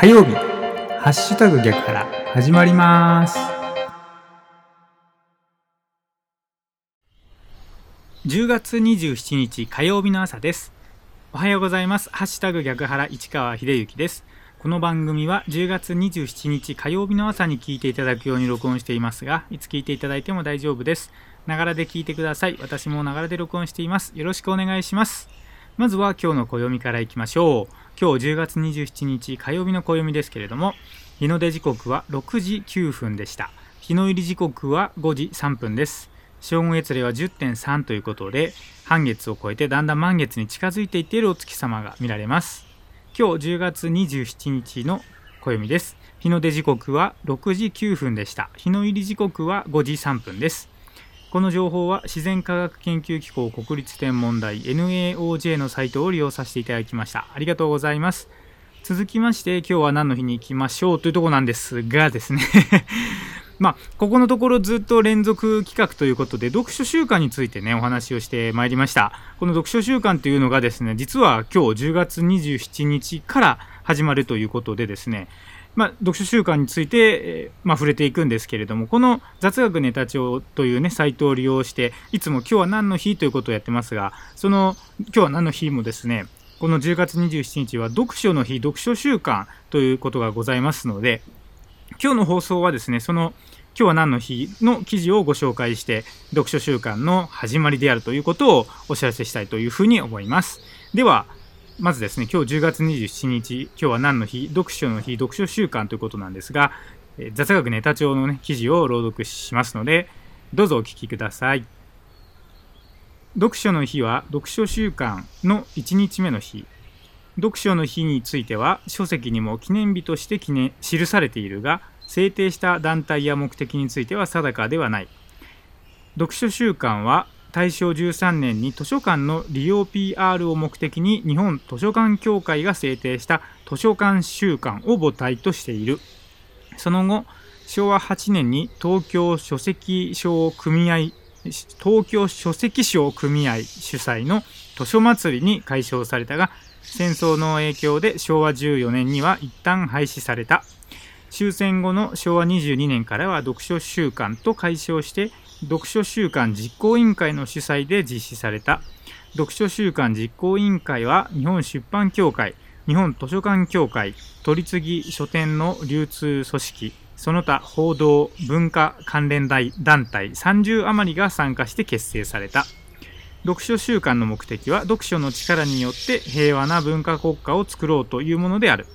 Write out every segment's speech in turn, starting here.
火曜日。ハッシュタグ逆から始まります。10月27日火曜日の朝です。おはようございます。ハッシュタグ逆原市川秀幸です。この番組は10月27日火曜日の朝に聞いていただくように録音していますがいつ聞いていただいても大丈夫です。ながらで聞いてください。私もながらで録音しています。よろしくお願いします。まずは今日の暦からいきましょう。今日10月27日火曜日の暦ですけれども日の出時刻は6時9分でした。日の入り時刻は5時3分です。正午月齢は10.3ということで半月を超えてだんだん満月に近づいていっているお月様が見られます。今日10月27日の暦です。日の出時刻は6時9分でした。日の入り時刻は5時3分です。この情報は自然科学研究機構国立天文台 NAOJ のサイトを利用させていただきました。ありがとうございます。続きまして今日は何の日に行きましょうというところなんですがですね まあ、ここのところずっと連続企画ということで、読書習慣についてね、お話をしてまいりました。この読書習慣というのがですね、実は今日10月27日から始まるということでですね、まあ、読書習慣について、えまあ、触れていくんですけれどもこの雑学ネタ帳というねサイトを利用していつも今日は何の日ということをやってますがその今日は何の日もですねこの10月27日は読書の日読書習慣ということがございますので今日の放送はですねその今日は何の日の記事をご紹介して読書習慣の始まりであるということをお知らせしたいというふうに思います。ではまずですね、今日10月27日、今日は何の日、読書の日、読書週間ということなんですが、雑学ネタ帳の、ね、記事を朗読しますので、どうぞお聞きください。読書の日は読書週間の1日目の日。読書の日については書籍にも記念日として記念記されているが、制定した団体や目的については定かではない。読書週間は大正13年に図書館の利用 PR を目的に日本図書館協会が制定した図書館週間を母体としている。その後昭和8年に東京書籍商組合東京書籍商組合主催の図書祭りに解消されたが戦争の影響で昭和14年には一旦廃止された。終戦後の昭和22年からは読書週間と解消して読書週間実行委員会の主催で実施された。読書週間実行委員会は日本出版協会日本図書館協会取次書店の流通組織その他報道文化関連団体30余りが参加して結成された。読書週間の目的は読書の力によって平和な文化国家を作ろうというものである。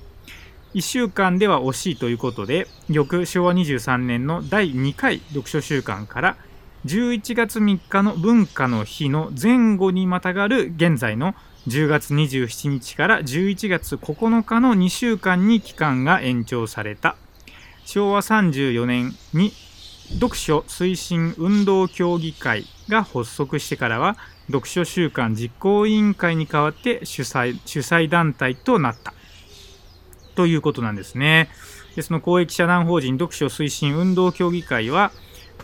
1週間では惜しいということで翌昭和23年の第2回読書週間から11月3日の文化の日の前後にまたがる現在の10月27日から11月9日の2週間に期間が延長された。昭和34年に読書推進運動協議会が発足してからは読書週間実行委員会に代わって主催主催団体となった。ということなんですねでその公益社団法人読書推進運動協議会は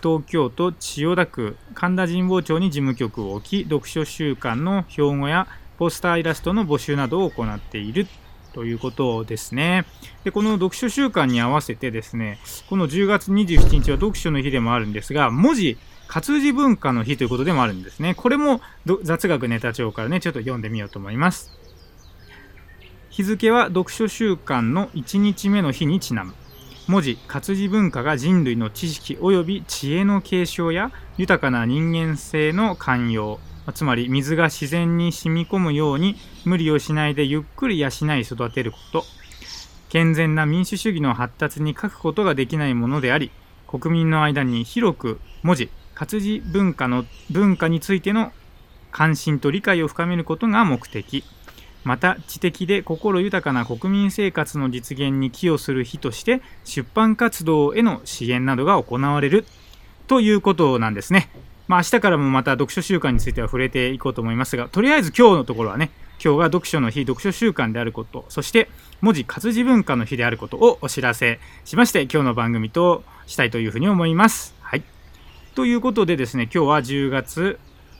東京都千代田区神田神保町に事務局を置き読書週間の標語やポスターイラストの募集などを行っているということですね。で、この読書週間に合わせてですね、この10月27日は読書の日でもあるんですが、文字、活字文化の日ということでもあるんですね。これも雑学ネタ帳からね、ちょっと読んでみようと思います。日付は読書週間の1日目の日にちなむ。文字活字文化が人類の知識及び知恵の継承や豊かな人間性の寛容。つまり水が自然に染み込むように無理をしないでゆっくり養い育てること。健全な民主主義の発達に書くことができないものであり国民の間に広く文字活字文化の文化についての関心と理解を深めることが目的。また知的で心豊かな国民生活の実現に寄与する日として出版活動への支援などが行われるということなんですね。まあ、明日からもまた読書習慣については触れていこうと思いますが、とりあえず今日のところはね、今日が読書の日、読書習慣であること、そして文字活字文化の日であることをお知らせしまして、今日の番組としたいというふうに思います。はい。ということでですね、今日は10月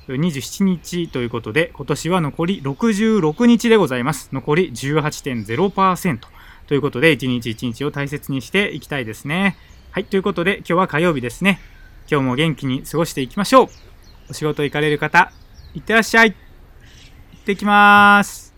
27日ということで、今年は残り66日でございます。残り18.0%ということで、一日一日を大切にしていきたいですね。はい、ということで、今日は火曜日ですね。今日も元気に過ごしていきましょう。お仕事行かれる方、いってらっしゃい。行ってきます。